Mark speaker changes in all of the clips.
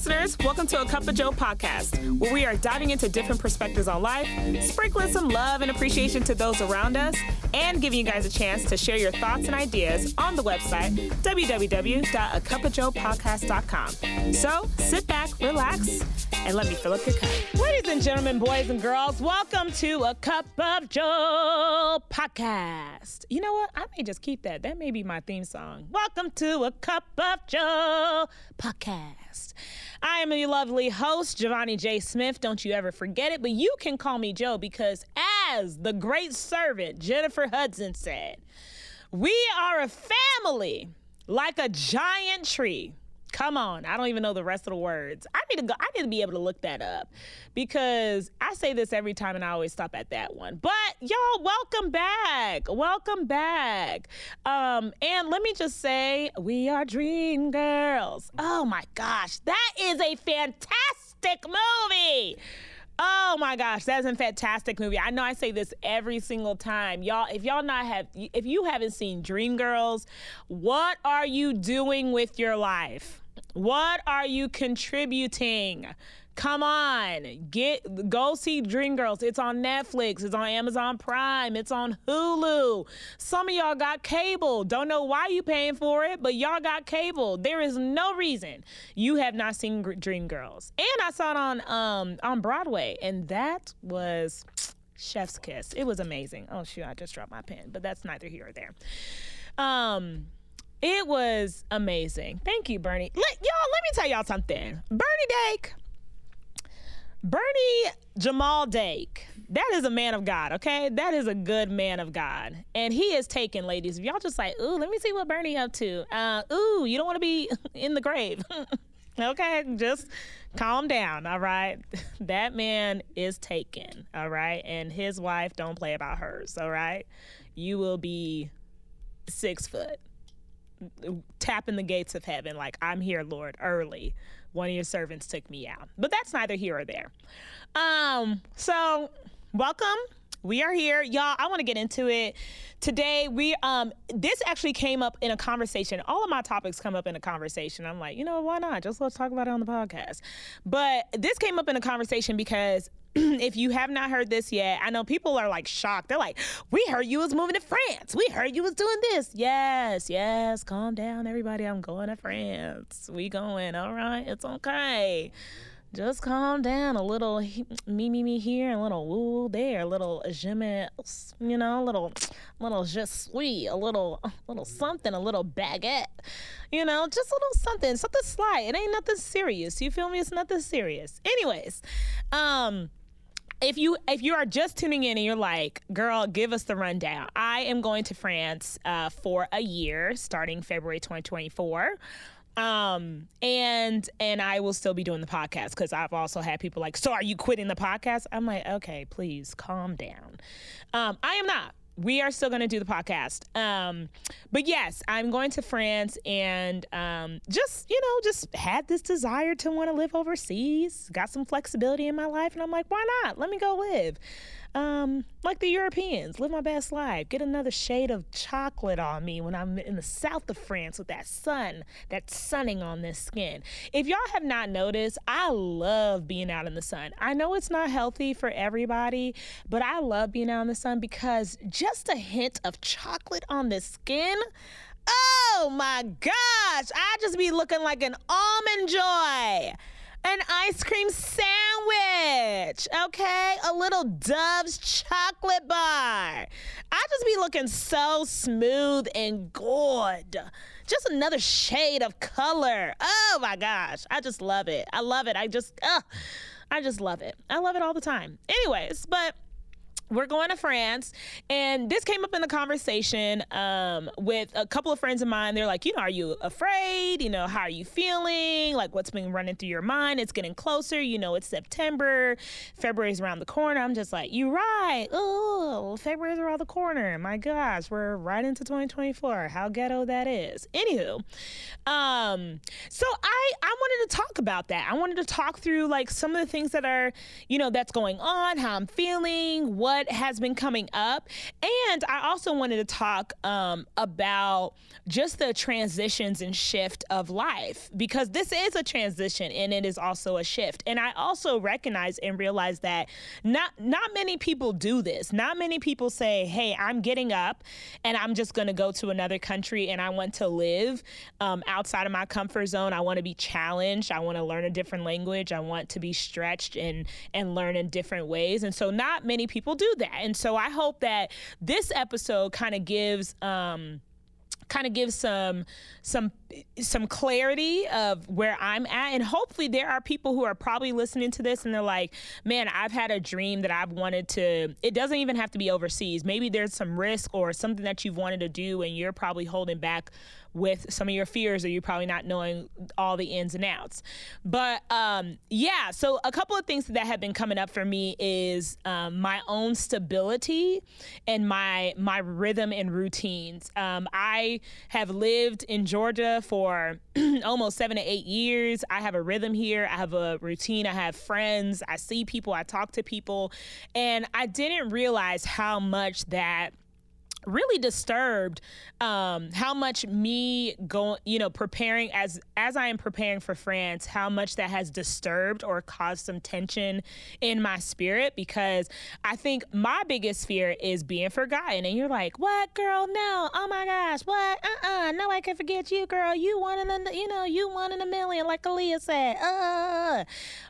Speaker 1: listeners. Welcome to a Cup of Joe podcast, where we are diving into different perspectives on life, sprinkling some love and appreciation to those around us, and giving you guys a chance to share your thoughts and ideas on the website www.acupofjoepodcast.com. So sit back, relax, and let me fill up your cup. Ladies and gentlemen, boys and girls, welcome to a Cup of Joe podcast. You know what? I may just keep that. That may be my theme song. Welcome to a Cup of Joe podcast. I am your lovely host, Giovanni J. Smith. Don't you ever forget it, but you can call me Joe because, as the great servant Jennifer Hudson said, we are a family like a giant tree. Come on, I don't even know the rest of the words. I need to go. I need to be able to look that up because I say this every time and I always stop at that one. But y'all, welcome back. Welcome back. Um, and let me just say, we are Dream Girls. Oh my gosh, that is a fantastic movie. Oh my gosh, that's a fantastic movie. I know I say this every single time. Y'all, if y'all not have if you haven't seen Dreamgirls, what are you doing with your life? What are you contributing? Come on, get go see Dreamgirls. It's on Netflix, it's on Amazon Prime, it's on Hulu. Some of y'all got cable. Don't know why you paying for it, but y'all got cable. There is no reason you have not seen Dreamgirls. And I saw it on um on Broadway, and that was chef's kiss. It was amazing. Oh shoot, I just dropped my pen, but that's neither here or there. Um it was amazing. Thank you, Bernie. Let, y'all, let me tell y'all something. Bernie Dake Bernie Jamal Dake, that is a man of God, okay? That is a good man of God. And he is taken, ladies. If y'all just like, ooh, let me see what Bernie up to. Uh, ooh, you don't want to be in the grave. okay, just calm down, all right? That man is taken, all right? And his wife, don't play about hers, all right? You will be six foot, tapping the gates of heaven like, I'm here, Lord, early one of your servants took me out. But that's neither here or there. Um, so welcome. We are here, y'all. I want to get into it today. We um, this actually came up in a conversation. All of my topics come up in a conversation. I'm like, you know, why not? Just let's talk about it on the podcast. But this came up in a conversation because if you have not heard this yet, I know people are like shocked. They're like, "We heard you was moving to France. We heard you was doing this." Yes, yes. Calm down, everybody. I'm going to France. We going. All right. It's okay. Just calm down. A little me, me, me here, a little woo there, a little je you know, a little, little je suis, a little, a little something, a little baguette, you know, just a little something, something slight. It ain't nothing serious. You feel me? It's nothing serious. Anyways, um, if you if you are just tuning in and you're like, girl, give us the rundown. I am going to France uh, for a year starting February 2024 um and and i will still be doing the podcast because i've also had people like so are you quitting the podcast? I'm like okay please calm down. Um i am not we are still going to do the podcast. Um, but yes, I'm going to France and um, just, you know, just had this desire to want to live overseas, got some flexibility in my life. And I'm like, why not? Let me go live um, like the Europeans, live my best life, get another shade of chocolate on me when I'm in the south of France with that sun, that sunning on this skin. If y'all have not noticed, I love being out in the sun. I know it's not healthy for everybody, but I love being out in the sun because just a hint of chocolate on the skin. Oh my gosh, I just be looking like an almond joy an ice cream sandwich, okay? A little Dove's chocolate bar. I just be looking so smooth and good. Just another shade of color. Oh my gosh, I just love it. I love it. I just, uh, I just love it. I love it all the time. Anyways, but we're going to France, and this came up in the conversation um, with a couple of friends of mine. They're like, you know, are you afraid? You know, how are you feeling? Like, what's been running through your mind? It's getting closer. You know, it's September. February's around the corner. I'm just like, you're right. Oh, February's around the corner. My gosh, we're right into 2024. How ghetto that is. Anywho, um, so I I wanted to talk about that. I wanted to talk through like some of the things that are, you know, that's going on, how I'm feeling, what what has been coming up. And I also wanted to talk um, about just the transitions and shift of life because this is a transition and it is also a shift. And I also recognize and realize that not not many people do this. Not many people say, "Hey, I'm getting up and I'm just going to go to another country and I want to live um, outside of my comfort zone. I want to be challenged. I want to learn a different language. I want to be stretched and and learn in different ways." And so, not many people do that. And so, I hope that this episode kind of gives. Um, kind of gives some some some clarity of where I'm at and hopefully there are people who are probably listening to this and they're like, "Man, I've had a dream that I've wanted to it doesn't even have to be overseas. Maybe there's some risk or something that you've wanted to do and you're probably holding back with some of your fears or you're probably not knowing all the ins and outs. But um, yeah, so a couple of things that have been coming up for me is um, my own stability and my my rhythm and routines. Um, I have lived in Georgia for almost seven to eight years. I have a rhythm here. I have a routine. I have friends. I see people. I talk to people, and I didn't realize how much that really disturbed um, how much me going you know preparing as as i am preparing for france how much that has disturbed or caused some tension in my spirit because i think my biggest fear is being forgotten. And you're like what girl? No. Oh my gosh. What? Uh-uh. No i can forget you girl. You one in a you know you one in a million like Aaliyah said. Uh.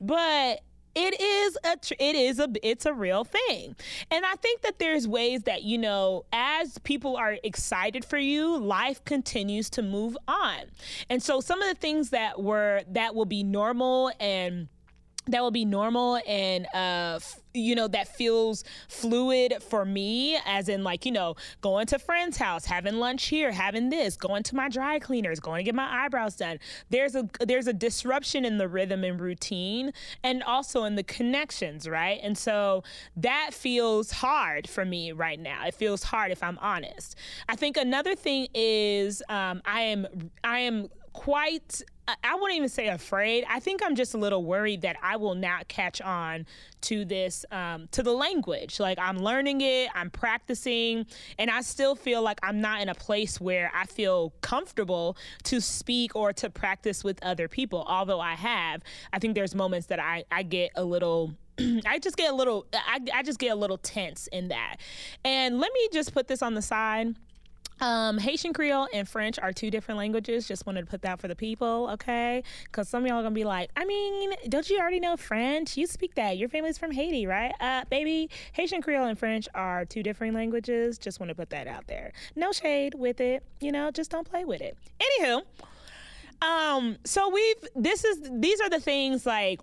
Speaker 1: But it is a it is a it's a real thing. And i think that there's ways that you know as people are excited for you life continues to move on. And so some of the things that were that will be normal and that will be normal and uh f- you know that feels fluid for me as in like you know going to friend's house having lunch here having this going to my dry cleaners going to get my eyebrows done. There's a there's a disruption in the rhythm and routine and also in the connections right? And so that feels hard for me right now. It feels hard if i'm honest. I think another thing is um, i am i am quite I wouldn't even say afraid. I think I'm just a little worried that I will not catch on to this, um, to the language. Like I'm learning it, I'm practicing, and I still feel like I'm not in a place where I feel comfortable to speak or to practice with other people. Although I have, I think there's moments that I, I get a little I just get a little I, I just get a little tense in that. And let me just put this on the side. Um, Haitian Creole and French are two different languages. Just wanted to put that for the people, okay? Because some of y'all are gonna be like, I mean, don't you already know French? You speak that. Your family's from Haiti, right? Uh, baby, Haitian Creole and French are two different languages. Just want to put that out there. No shade with it, you know. Just don't play with it. Anywho, um, so we've this is these are the things like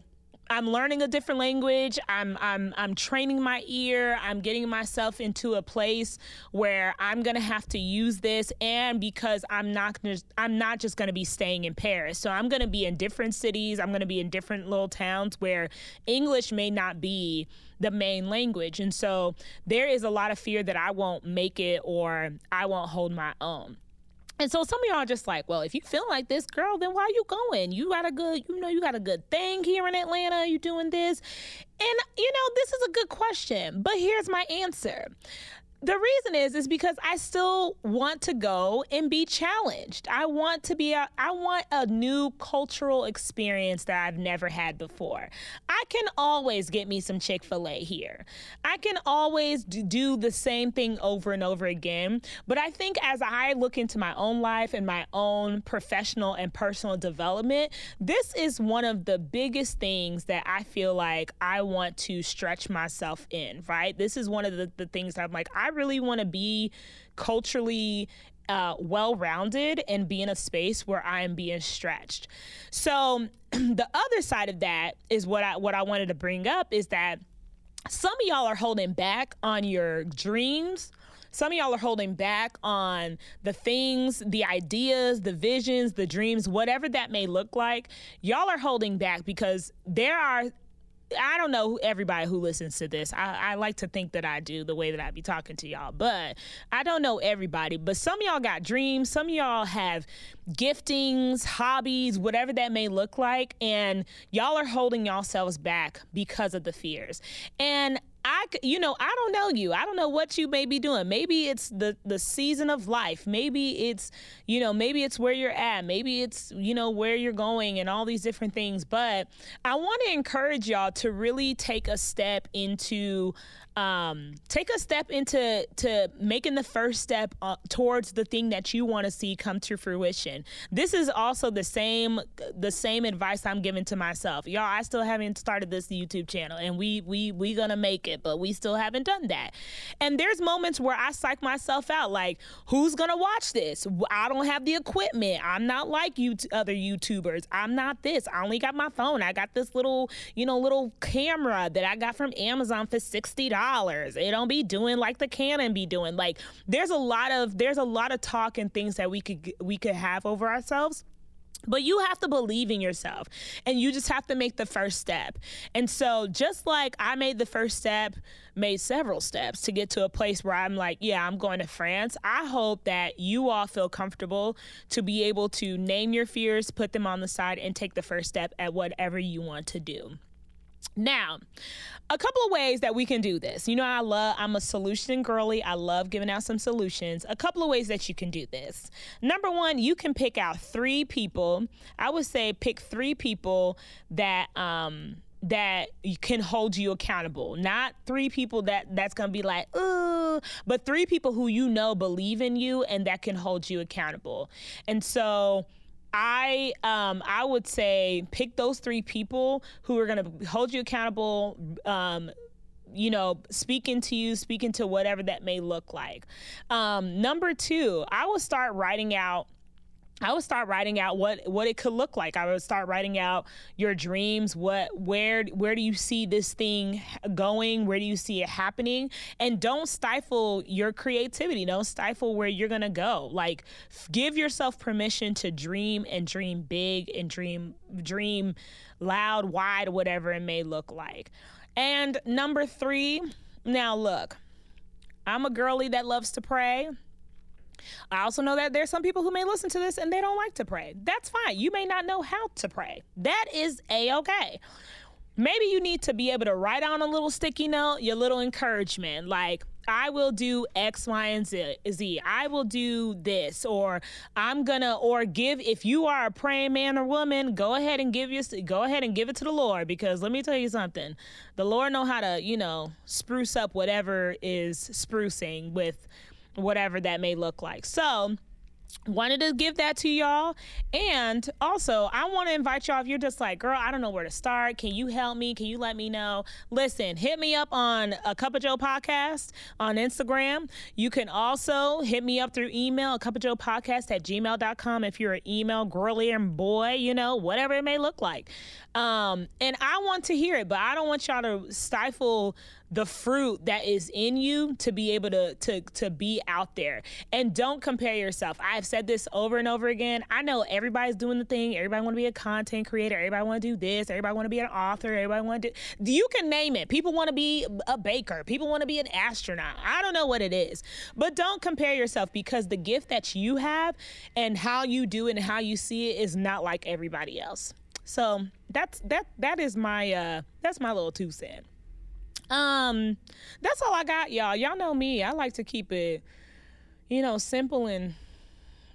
Speaker 1: I'm learning a different language. I'm I'm I'm training my ear. I'm getting myself into a place where I'm gonna have to use this, and because I'm not I'm not just gonna be staying in Paris. So I'm gonna be in different cities. I'm gonna be in different little towns where English may not be the main language, and so there is a lot of fear that I won't make it or I won't hold my own. And so some of y'all are just like, well, if you feel like this, girl, then why are you going? You got a good, you know, you got a good thing here in Atlanta. You doing this. And, you know, this is a good question, but here's my answer the reason is is because I still want to go and be challenged. I want to be a, I want a new cultural experience that I've never had before. I can always get me some Chick-fil-A here. I can always do the same thing over and over again, but I think as I look into my own life and my own professional and personal development, this is one of the biggest things that I feel like I want to stretch myself in, right? This is one of the, the things I'm like I really want to be culturally uh, well rounded and be in a space where I am being stretched. So the other side of that is what I what I wanted to bring up is that some of y'all are holding back on your dreams. Some of y'all are holding back on the things, the ideas, the visions, the dreams, whatever that may look like. Y'all are holding back because there are I don't know everybody who listens to this. I, I, like to think that I do the way that I be talking to y'all, but I don't know everybody. But some y'all got dreams, some y'all have giftings, hobbies, whatever that may look like, and y'all are holding y'all yourselves back because of the fears. And I, you know, I don't know you. I don't know what you may be doing. Maybe it's the the season of life. Maybe it's, you know, maybe it's where you're at. Maybe it's, you know, where you're going and all these different things. But I want to encourage y'all to really take a step into um, take a step into to making the first step uh, towards the thing that you want to see come to fruition. This is also the same the same advice I'm giving to myself. Y'all, I still haven't started this YouTube channel, and we we we gonna make it, but we still haven't done that. And there's moments where I psych myself out, like who's gonna watch this? I don't have the equipment. I'm not like you other YouTubers. I'm not this. I only got my phone. I got this little you know little camera that I got from Amazon for sixty dollars dollars. It don't be doing like the Canon be doing. Like there's a lot of there's a lot of talk and things that we could we could have over ourselves. But you have to believe in yourself and you just have to make the first step. And so, just like I made the first step, made several steps to get to a place where I'm like, yeah, I'm going to France, I hope that you all feel comfortable to be able to name your fears, put them on the side, and take the first step at whatever you want to do. Now, a couple of ways that we can do this. You know, I love, I'm a solution girly. I love giving out some solutions. A couple of ways that you can do this. Number one, you can pick out three people. I would say pick three people that, um, that can hold you accountable. Not three people that that's going to be like, "Ooh," but three people who you know believe in you and that can hold you accountable. And so I um, I would say pick those three people who are going to hold you accountable. Um, you know, speaking to you, speaking to whatever that may look like. Um, number two, I will start writing out I would start writing out what what it could look like. I would start writing out your dreams. What where where do you see this thing going? Where do you see it happening? And don't stifle your creativity. Don't stifle where you're gonna go. Like give yourself permission to dream and dream big and dream dream loud, wide, whatever it may look like. And number three, now look, I'm a girly that loves to pray. I also know that there's some people who may listen to this and they don't like to pray. That's fine. You may not know how to pray. That is a okay. Maybe you need to be able to write on a little sticky note your little encouragement, like, I will do X, Y, and Z. I will do this, or I'm gonna, or give. If you are a praying man or woman, go ahead and give your, go ahead and give it to the Lord, because let me tell you something, the Lord know how to, you know, spruce up whatever is sprucing with whatever that may look like. So, wanted to give that to y'all. And also i want to invite y'all if you're just like girl i don't know where to start. Can you help me? Can you let me know? Listen hit me up on a cup of joe podcast on instagram. You can also hit me up through email a cup of joe podcast at gmail.com if you're an email girly and boy you know whatever it may look like. Um, and i want to hear it but i don't want y'all to stifle the fruit that is in you to be able to to to be out there. And don't compare yourself. I've said this over and over again. I know everybody's doing the thing. Everybody want to be a content creator. Everybody want to do this. Everybody want to be an author. Everybody want to do you can name it. People want to be a baker. People want to be an astronaut. I don't know what it is. But don't compare yourself because the gift that you have and how you do it and how you see it is not like everybody else. So that's that that is my uh that's my little two cent um, that's all I got, y'all. Y'all know me. I like to keep it, you know, simple and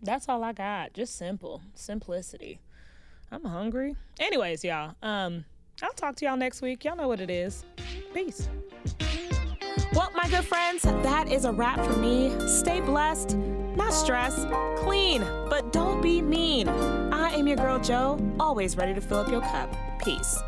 Speaker 1: that's all I got. Just simple. Simplicity. I'm hungry. Anyways, y'all. Um, I'll talk to y'all next week. Y'all know what it is. Peace. Well, my good friends, that is a wrap for me. Stay blessed, not stressed, clean, but don't be mean. I am your girl, Joe, always ready to fill up your cup. Peace.